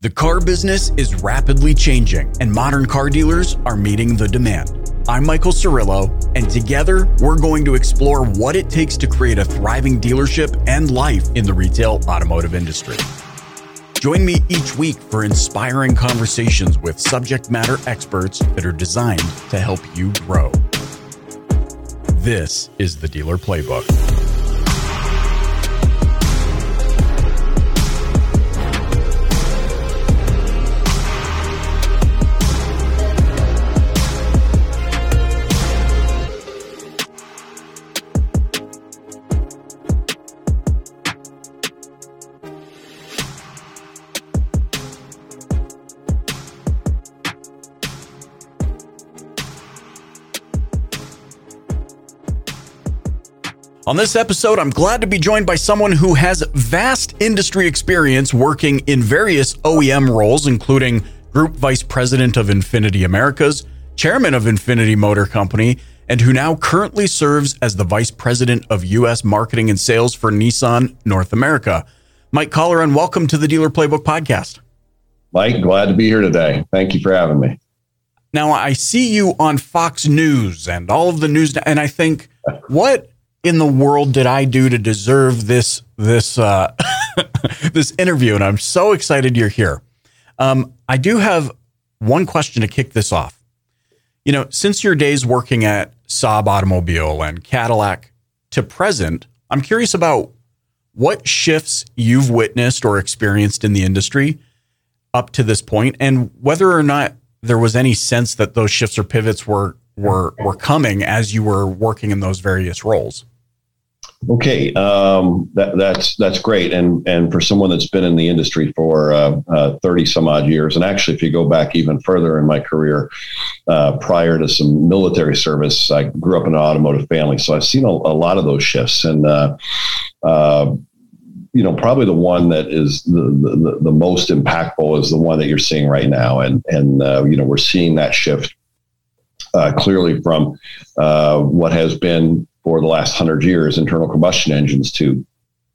The car business is rapidly changing, and modern car dealers are meeting the demand. I'm Michael Cirillo, and together we're going to explore what it takes to create a thriving dealership and life in the retail automotive industry. Join me each week for inspiring conversations with subject matter experts that are designed to help you grow. This is the Dealer Playbook. On this episode, I'm glad to be joined by someone who has vast industry experience working in various OEM roles, including Group Vice President of Infiniti Americas, Chairman of Infiniti Motor Company, and who now currently serves as the Vice President of U.S. Marketing and Sales for Nissan North America. Mike Colleran, welcome to the Dealer Playbook Podcast. Mike, glad to be here today. Thank you for having me. Now, I see you on Fox News and all of the news, and I think, what in the world did I do to deserve this this uh, this interview? And I'm so excited you're here. Um, I do have one question to kick this off. You know, since your days working at Saab Automobile and Cadillac to present, I'm curious about what shifts you've witnessed or experienced in the industry up to this point, and whether or not there was any sense that those shifts or pivots were were were coming as you were working in those various roles. Okay, um, that, that's that's great, and and for someone that's been in the industry for uh, uh, thirty some odd years, and actually, if you go back even further in my career, uh, prior to some military service, I grew up in an automotive family, so I've seen a, a lot of those shifts, and uh, uh, you know, probably the one that is the, the, the most impactful is the one that you're seeing right now, and and uh, you know, we're seeing that shift uh, clearly from uh, what has been for the last hundred years internal combustion engines to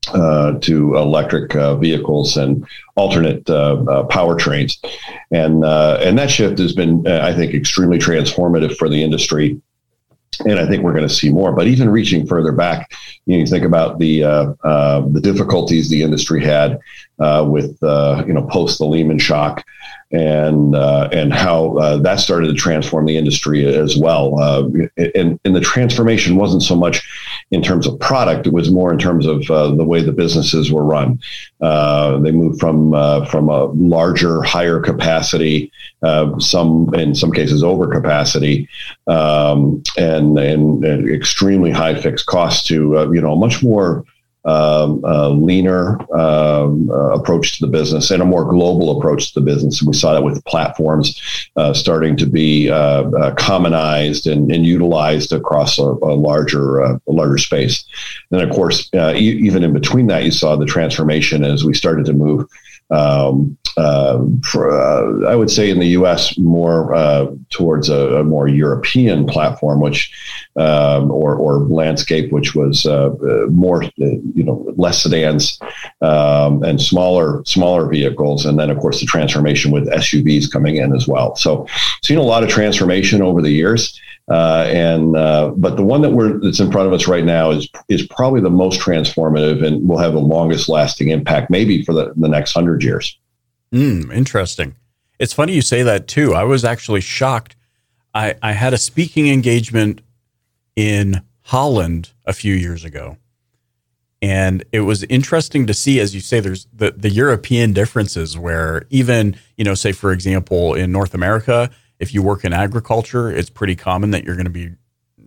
uh, to electric uh, vehicles and alternate uh, uh powertrains, and uh, and that shift has been, I think, extremely transformative for the industry. And I think we're going to see more. But even reaching further back, you, know, you think about the the difficulties the industry had with you know post the Lehman shock, and uh, and how uh, that started to transform the industry as well. Uh, and, and the transformation wasn't so much in terms of product; it was more in terms of uh, the way the businesses were run. Uh, they moved from uh, from a larger, higher capacity, some in some cases over capacity, um, and, and, and extremely high fixed costs to you know much more um, a leaner um, uh, approach to the business and a more global approach to the business. And we saw that with platforms uh, starting to be uh, uh commonized and, and, utilized across a, a larger uh, a larger space. And of course, e- even in between that, you saw the transformation as we started to move um, uh, for, uh, I would say in the U.S. more uh, towards a, a, more European platform, which um, or, or landscape, which was uh, more you know less sedans um, and smaller smaller vehicles, and then of course the transformation with SUVs coming in as well. So, seen a lot of transformation over the years. Uh, and uh, but the one that we're that's in front of us right now is is probably the most transformative and will have the longest lasting impact, maybe for the, the next hundred years. Mm, interesting. It's funny you say that too. I was actually shocked. I, I had a speaking engagement in Holland a few years ago. And it was interesting to see, as you say, there's the, the European differences where even, you know, say, for example, in North America, if you work in agriculture, it's pretty common that you're going to be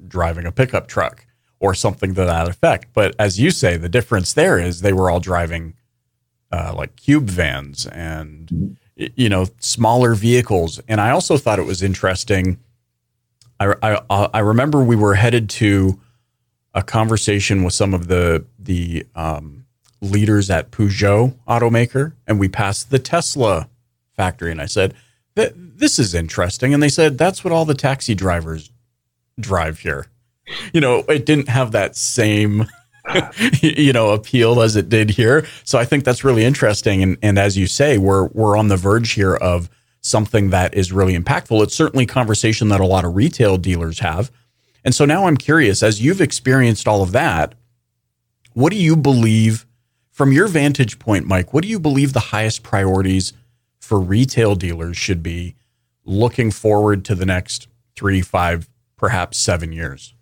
driving a pickup truck or something to that effect. But as you say, the difference there is they were all driving uh, like cube vans and you know smaller vehicles. And I also thought it was interesting. I, I, I remember we were headed to a conversation with some of the the um, leaders at Peugeot automaker, and we passed the Tesla factory, and I said, this is interesting. And they said, that's what all the taxi drivers drive here. You know, it didn't have that same you know, appeal as it did here. So I think that's really interesting. And, and as you say, we're, we're on the verge here of something that is really impactful. It's certainly conversation that a lot of retail dealers have. And so now I'm curious, as you've experienced all of that, what do you believe, from your vantage point, Mike, what do you believe the highest priorities for retail dealers should be looking forward to the next three, five, perhaps seven years?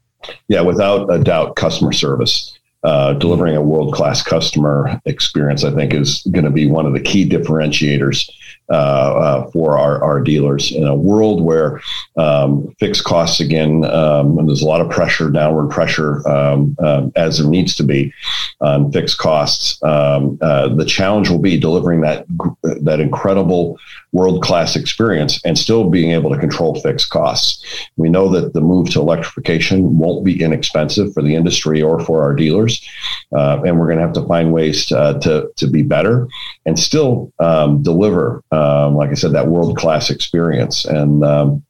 Yeah, without a doubt, customer service. Uh, delivering a world class customer experience, I think, is going to be one of the key differentiators uh, uh, for our, our dealers in a world where um, fixed costs again, um, and there's a lot of pressure, downward pressure, um, uh, as there needs to be on fixed costs. Um, uh, the challenge will be delivering that that incredible world class experience and still being able to control fixed costs. We know that the move to electrification won't be inexpensive for the industry or for our dealers, uh, and we're going to have to find ways to, to, to be better and still um, deliver um, like I said, that world class experience. And um,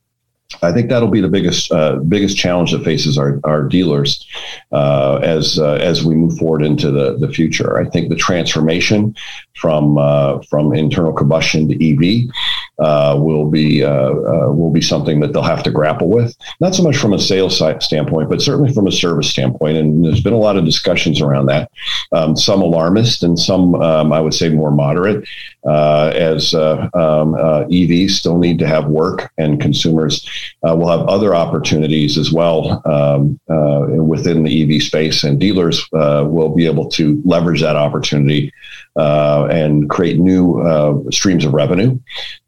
I think that'll be the biggest uh, biggest challenge that faces our, our dealers uh, as uh, as we move forward into the, the future. I think the transformation from uh, from internal combustion to EV uh, will be uh, will be something that they'll have to grapple with. Not so much from a sales standpoint, but certainly from a service standpoint. And there's been a lot of discussions around that. Um, some alarmist and some um, I would say more moderate, as um, EVs still need to have work and consumers uh, we'll have other opportunities as well um, uh, within the EV space, and dealers uh, will be able to leverage that opportunity uh, and create new uh, streams of revenue.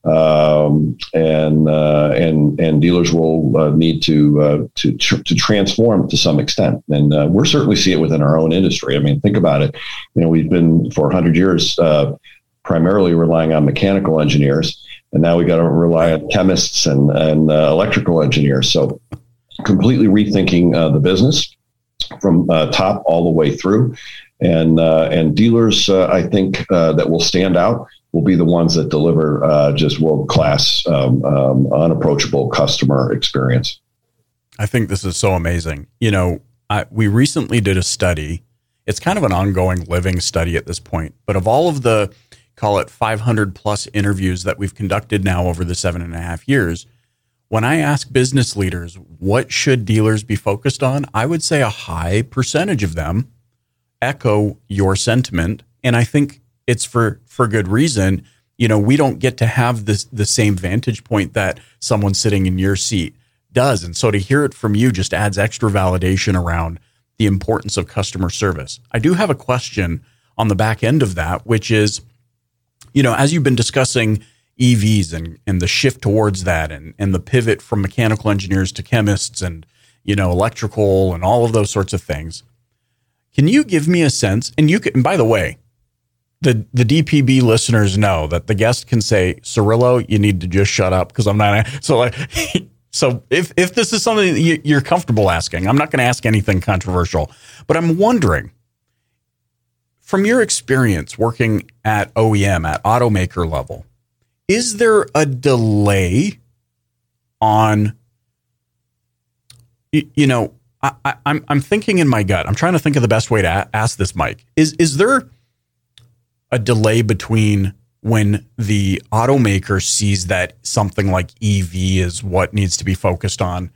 Um, and uh, and and dealers will need to to tr- to transform to some extent, and we're certainly see it within our own industry. I mean, think about it. You know, we've been for 100 years primarily relying on mechanical engineers and now we got to rely on chemists and, and uh, electrical engineers. So completely rethinking uh, the business from uh, top all the way through, and uh, and dealers uh, I think uh, that will stand out will be the ones that deliver just world class, um, um, unapproachable customer experience. I think this is so amazing. You know, I, we recently did a study. It's kind of an ongoing living study at this point, but of all of the call it 500 plus interviews that we've conducted now over the seven and a half years. When I ask business leaders what should dealers be focused on, I would say a high percentage of them echo your sentiment. And I think it's for, for good reason. You know, we don't get to have this, the same vantage point that someone sitting in your seat does. And so to hear it from you just adds extra validation around the importance of customer service. I do have a question on the back end of that, which is you know, as you've been discussing EVs and, and the shift towards that and, and the pivot from mechanical engineers to chemists and, you know, electrical and all of those sorts of things, can you give me a sense? And you can, and by the way, the, the DPB listeners know that the guest can say, Cirillo, you need to just shut up because I'm not. So, like, so if, if this is something you're comfortable asking, I'm not going to ask anything controversial, but I'm wondering from your experience working at OEM at automaker level, is there a delay on you, you know I, am I'm, I'm thinking in my gut. I'm trying to think of the best way to a- ask this, Mike. Is is there a delay between when the automaker sees that something like EV is what needs to be focused on,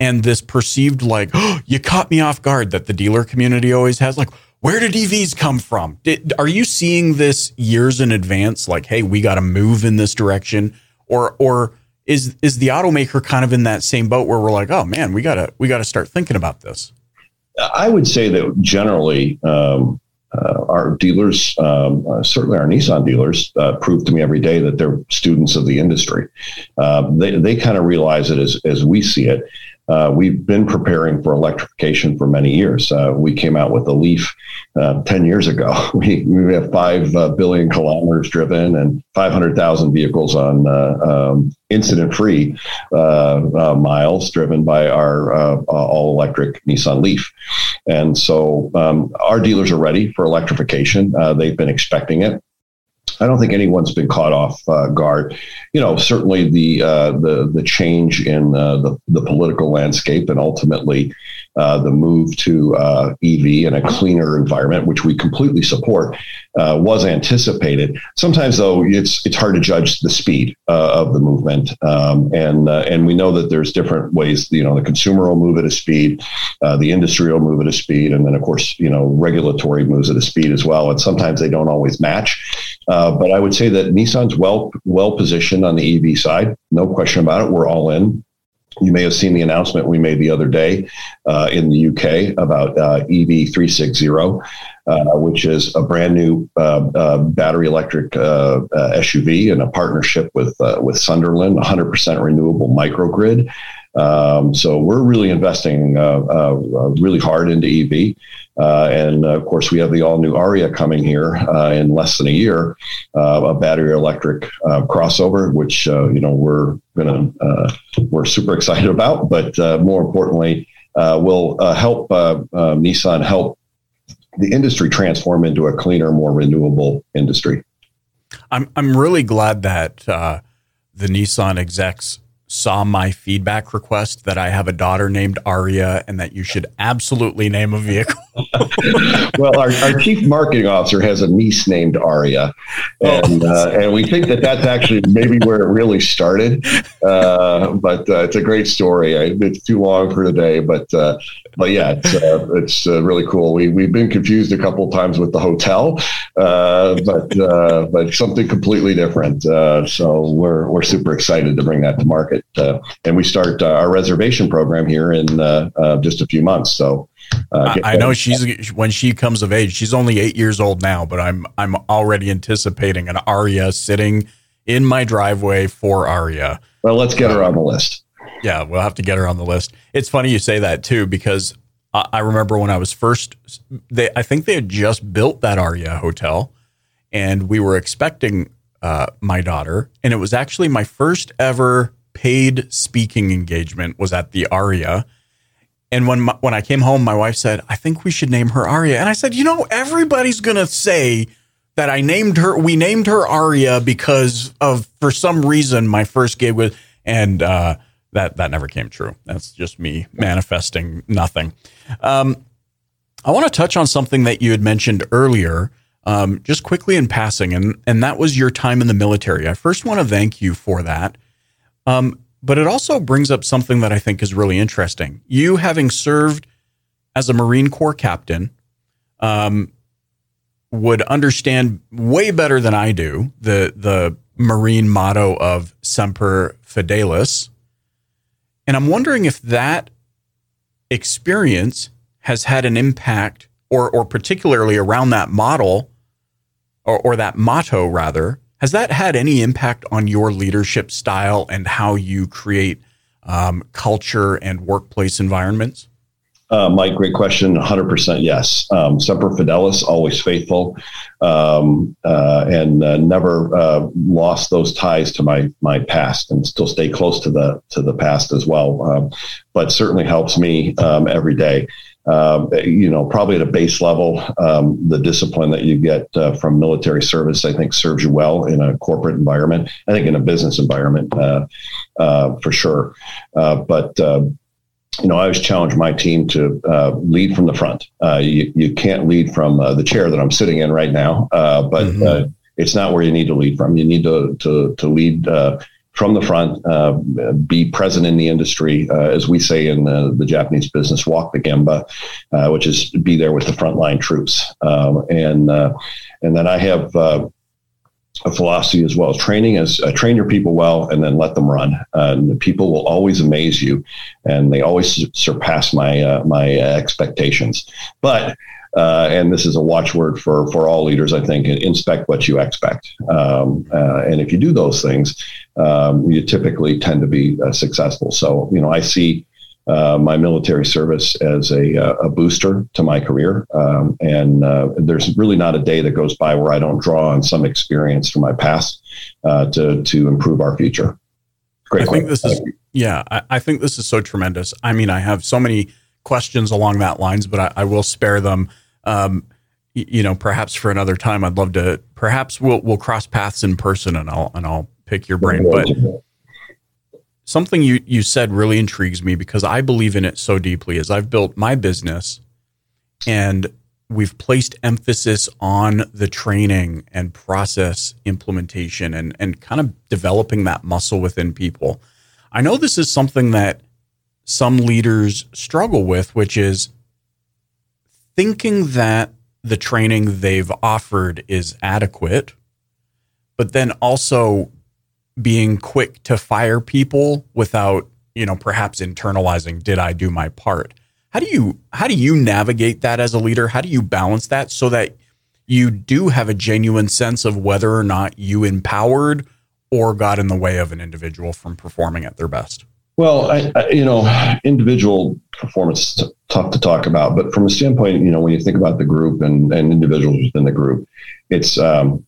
and this perceived like oh, you caught me off guard that the dealer community always has, like where did EVs come from? Did, are you seeing this years in advance? Like, hey, we got to move in this direction, or or is is the automaker kind of in that same boat where we're like, oh man, we gotta we gotta start thinking about this? I would say that generally, um, uh, our dealers, um, uh, certainly our Nissan dealers, uh, prove to me every day that they're students of the industry. Uh, they they kind of realize it as as we see it. Uh, we've been preparing for electrification for many years. Uh, we came out with the Leaf uh, 10 years ago. We, we have 5 uh, billion kilometers driven and 500,000 vehicles on uh, um, incident free uh, miles driven by our all electric Nissan Leaf. And so um, our dealers are ready for electrification. they've been expecting it. I don't think anyone's been caught off uh, guard. You know, certainly the uh, the the change in uh, the the political landscape and ultimately uh, the move to uh, EV and a cleaner environment, which we completely support, uh, was anticipated. Sometimes, though, it's it's hard to judge the speed uh, of the movement, um, and uh, and we know that there's different ways. You know, the consumer will move at a speed, the industry will move at a speed, and then of course, you know, regulatory moves at a speed as well. And sometimes they don't always match. but I would say that Nissan's well well positioned on the EV side, no question about it. We're all in. You may have seen the announcement we made the other day uh, in the UK about uh, EV36Zero, uh, which is a brand new uh, uh, battery electric uh, SUV in a partnership with with Sunderland, 100% renewable microgrid. Um, so we're really investing uh, uh, really hard into EV. Uh, and uh, of course, we have the all new Ariya coming here uh, in less than a year, uh, a battery electric crossover, which you know we're gonna we're super excited about. But more importantly, will help Nissan help the industry transform into a cleaner, more renewable industry. I'm I'm really glad that uh, the Nissan execs saw my feedback request that I have a daughter named Ariya and that you should absolutely name a vehicle. Well, our, our, chief marketing officer has a niece named Aria, and uh, and we think that that's actually maybe where it really started. Uh, but uh, it's a great story. It's too long for today, but uh, but yeah, it's uh, it's uh, really cool. We we've been confused a couple times with the hotel, but but something completely different. so we're we're super excited to bring that to market uh, and we start uh, our reservation program here in just a few months. So uh, I know she's when she comes of age. She's only eight years old now, but I'm I'm already anticipating an Ariya sitting in my driveway for Ariya. Well, let's get her on the list. Yeah, we'll have to get her on the list. It's funny you say that too because I, I remember when I was first. They I think they had just built that Aria hotel, and we were expecting uh, my daughter, and it was actually my first ever paid speaking engagement was at the Aria. And when my, when I came home, my wife said, "I think we should name her Ariya." And I said, "You know, everybody's gonna say that I named her. We named her Ariya because of for some reason my first gig was, and uh, that that never came true. That's just me manifesting nothing." Um, I want to touch on something that you had mentioned earlier, um, just quickly in passing, and and that was your time in the military. I first want to thank you for that. Um, but it also brings up something that I think is really interesting. You having served as a Marine Corps captain um, would understand way better than I do the the Marine motto of Semper Fidelis. And I'm wondering if that experience has had an impact, or or particularly around that model, or, or that motto rather, has that had any impact on your leadership style and how you create um, culture and workplace environments? Uh, Mike, great question. 100% yes. Um, Semper Fidelis, always faithful, um, uh, and uh, never uh, lost those ties to my my past, and still stay close to the to the past as well. Um, but certainly helps me um, every day uh, you know, probably at a base level, um, the discipline that you get uh, from military service, I think, serves you well in a corporate environment. I think in a business environment, uh, uh for sure. Uh, but uh, you know, I always challenge my team to lead from the front. You, you, can't lead from the chair that I'm sitting in right now, but mm-hmm. it's not where you need to lead from. You need to to, to lead from the front, uh, be present in the industry, uh, as we say in the, the, Japanese business, walk the gemba, uh, which is be there with the frontline troops. Um, and uh, and then I have uh, a philosophy as well as training as uh, train your people well and then let them run. the people will always amaze you, and they always surpass my my expectations. But uh, and this is a watchword for for all leaders. I think inspect what you expect, um, uh, and if you do those things, um, you typically tend to be uh, successful. So you know, I see. Uh, my military service as a, uh, a booster to my career. Um, and uh, there's really not a day that goes by where I don't draw on some experience from my past to, to improve our future. Great. I think this is, yeah, I, I, think this is so tremendous. I mean, I have so many questions along that lines, but I, I will spare them um, you know, perhaps for another time, I'd love to. Perhaps we'll we'll cross paths in person, and I'll and I'll pick your brain. But something you, you said really intrigues me because I believe in it so deeply as I've built my business and we've placed emphasis on the training and process implementation and, and kind of developing that muscle within people. I know this is something that some leaders struggle with, which is thinking that the training they've offered is adequate, but then also being quick to fire people without, you know, perhaps internalizing, did I do my part? How do you how do you navigate that as a leader? How do you balance that so that you do have a genuine sense of whether or not you empowered or got in the way of an individual from performing at their best? Well, I, I, you know, individual performance is tough to talk about, but from a standpoint, you know, when you think about the group and, and individuals within the group, it's um,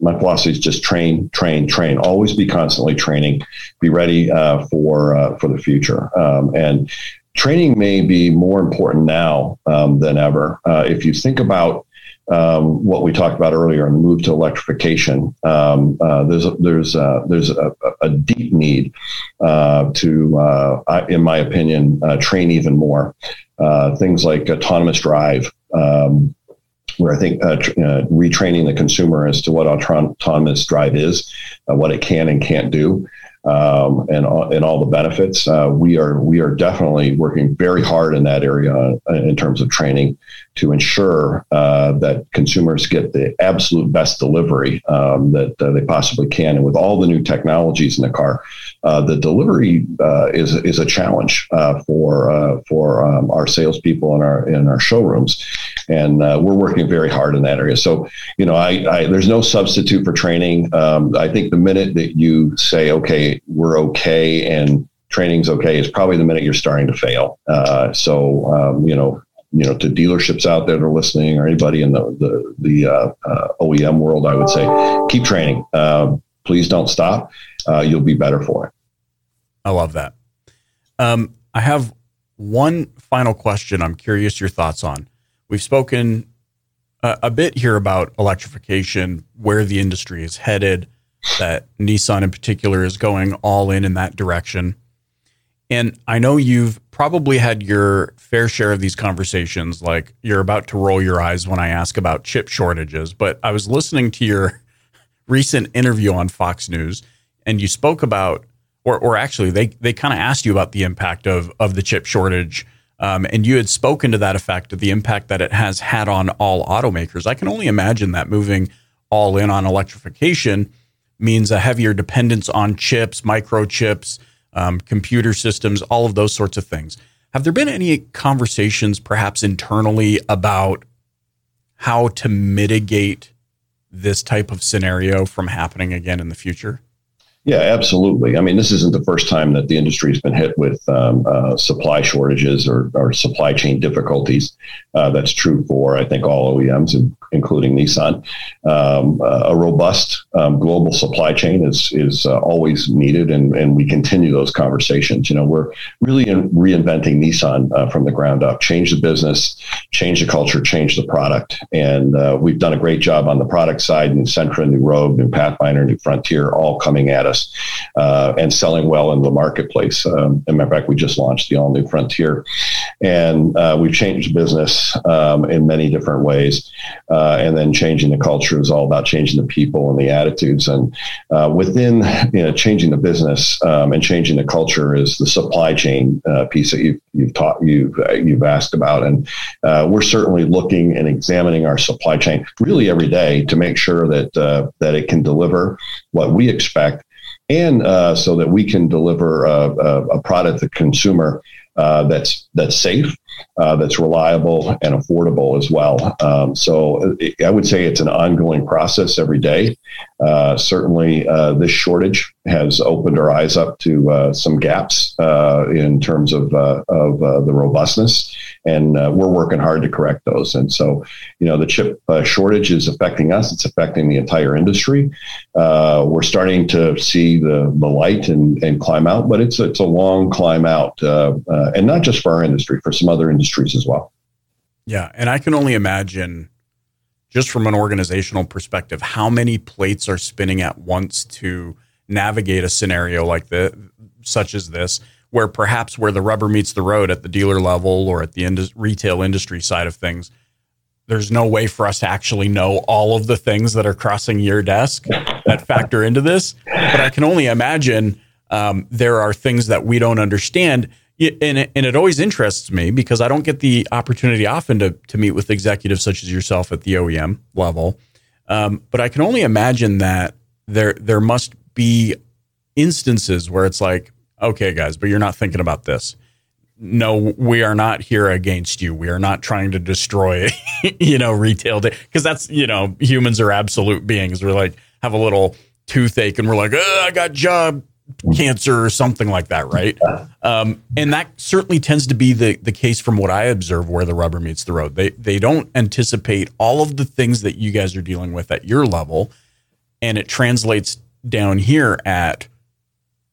my philosophy is just train, train, train. Always be constantly training. Be ready uh, for uh, for the future. Um, and training may be more important now um, than ever. Uh, if you think about um, what we talked about earlier and move to electrification, um, uh, there's a, there's a, there's a, a deep need uh, to, uh, in my opinion, uh, train even more. Uh, things like autonomous drive. Um, where I think retraining the consumer as to what autonomous drive is, what it can and can't do, um, and and all the benefits. Uh, we are we are definitely working very hard in that area uh, in terms of training to ensure uh, that consumers get the absolute best delivery um, that uh, they possibly can. And with all the new technologies in the car, uh, the delivery uh, is is a challenge for for um, our salespeople in our in our showrooms, and we're working very hard in that area. So you know, I, I there's no substitute for training. Um, I think the minute that you say, okay we're okay and training's okay is probably the minute you're starting to fail. Uh, so um, you know, you know, to dealerships out there that are listening or anybody in the the, the uh, uh, OEM world, I would say keep training. Um, please don't stop. Uh, you'll be better for it. I love that. Um, I have one final question. I'm curious your thoughts on. We've spoken a, a bit here about electrification, where the industry is headed that Nissan in particular is going all in in that direction. And I know you've probably had your fair share of these conversations, like you're about to roll your eyes when I ask about chip shortages. But I was listening to your recent interview on Fox News, and you spoke about, or, or actually, they, they kind of asked you about the impact of, of the chip shortage. Um, and you had spoken to that effect of the impact that it has had on all automakers. I can only imagine that moving all in on electrification means a heavier dependence on chips, microchips, um, computer systems, all of those sorts of things. Have there been any conversations, perhaps internally, about how to mitigate this type of scenario from happening again in the future? Yeah, absolutely. I mean, this isn't the first time that the industry has been hit with um, uh, supply shortages or, or, supply chain difficulties. Uh, that's true for, I think, all OEMs, including Nissan. Um, a robust um, global supply chain is is uh, always needed, and, and we continue those conversations. You know, we're really reinventing Nissan uh, from the ground up, change the business, change the culture, change the product, and uh, we've done a great job on the product side. New Sentra, new Rogue, new Pathfinder, new Frontier, all coming at us uh, and selling well in the marketplace. Um, matter of fact, we just launched the all new Frontier, and uh, we've changed business um, in many different ways. Uh, and then changing the culture is all about changing the people and the attitudes. And uh, within you know, changing the business um, and changing the culture is the supply chain uh, piece that you've, you've taught you've uh, you've asked about, and we're certainly looking and examining our supply chain really every day to make sure that that it can deliver what we expect and uh, so that we can deliver a, a product to consumer uh, that's that's safe, uh, that's reliable, and affordable as well. Um, so I would say it's an ongoing process every day. Uh, certainly, uh, this shortage has opened our eyes up to uh, some gaps in terms of of the robustness and uh, we're working hard to correct those. And so, you know, the chip uh, shortage is affecting us; it's affecting the entire industry. Uh, we're starting to see the the light and, and climb out, but it's it's a long climb out, uh, uh, and not just for our industry, for some other industries as well. Yeah, and I can only imagine. Just from an organizational perspective, how many plates are spinning at once to navigate a scenario like the such as this, where perhaps where the rubber meets the road at the dealer level or at the indus- retail industry side of things, there's no way for us to actually know all of the things that are crossing your desk that factor into this. But I can only imagine um, there are things that we don't understand. And it, and it always interests me because I don't get the opportunity often to, to meet with executives such as yourself at the OEM level. Um, but I can only imagine that there there must be instances where it's like, okay, guys, but you're not thinking about this no, we are not here against you. We are not trying to destroy, you know, retail because that's you know humans are absolute beings. We're like have a little toothache and we're like, oh, I got job cancer or something like that, right? Um, and that certainly tends to be the the case from what I observe where the rubber meets the road. They they don't anticipate all of the things that you guys are dealing with at your level, and it translates down here at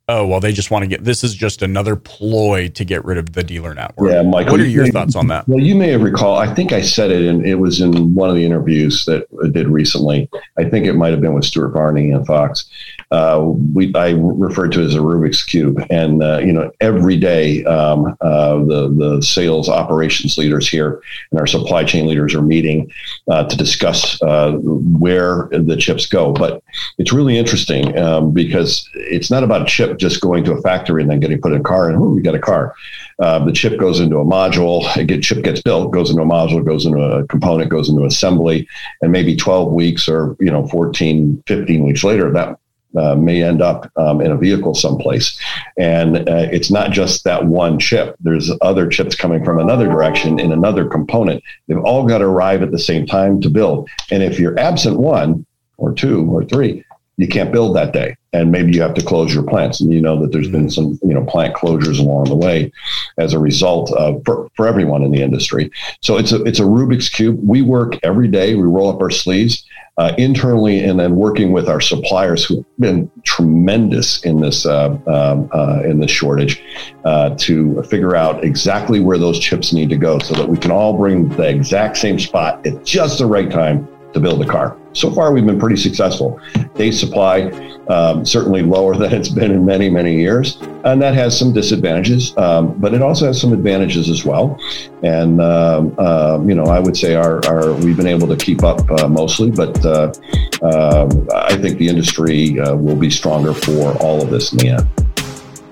oh well they just want to get this is just another ploy to get rid of the dealer network. Yeah michael what are your may, thoughts on that? well you may have recall i think i said it and it was in one of the interviews that i did recently. I think it might have been with stuart varney and fox. Uh, we i referred to it as a rubik's cube and uh, you know every day um, uh, the the sales operations leaders here and our supply chain leaders are meeting uh, to discuss uh, where the chips go. But it's really interesting um, because it's not about chip just going to a factory and then getting put in a car and we got a car. Uh, the chip goes into a module. A get, chip gets built, goes into a module, goes into a component, goes into assembly, and maybe 12 weeks or you know 14, 15 weeks later, that uh, may end up um, in a vehicle someplace. And uh, it's not just that one chip. There's other chips coming from another direction in another component. They've all got to arrive at the same time to build. And if you're absent one or two or three, you can't build that day. And maybe you have to close your plants. And you know that there's been some you know plant closures along the way as a result of for, for everyone in the industry. So it's a it's a rubik's cube. We work every day. We roll up our sleeves uh, internally and then working with our suppliers who've been tremendous in this uh, um, uh, in this shortage uh, to figure out exactly where those chips need to go so that we can all bring the exact same spot at just the right time to build a car. So far, we've been pretty successful. Day supply um, certainly lower than it's been in many, many years, and that has some disadvantages, um, but it also has some advantages as well. And um, uh, you know, I would say our, our we've been able to keep up uh, mostly, but uh, um, I think the industry uh, will be stronger for all of this in the end.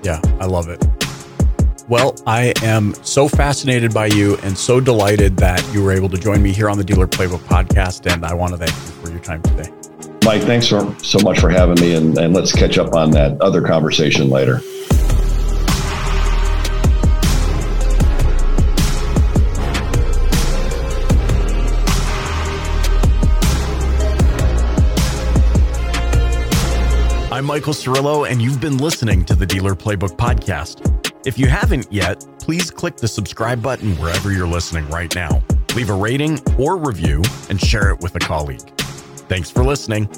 Yeah, I love it. Well, I am so fascinated by you and so delighted that you were able to join me here on the Dealer Playbook podcast. And I want to thank you for your time today. Mike, thanks so, so much for having me. And, and let's catch up on that other conversation later. I'm Michael Cirillo, and you've been listening to the Dealer Playbook Podcast. If you haven't yet, please click the subscribe button wherever you're listening right now. Leave a rating or review and share it with a colleague. Thanks for listening.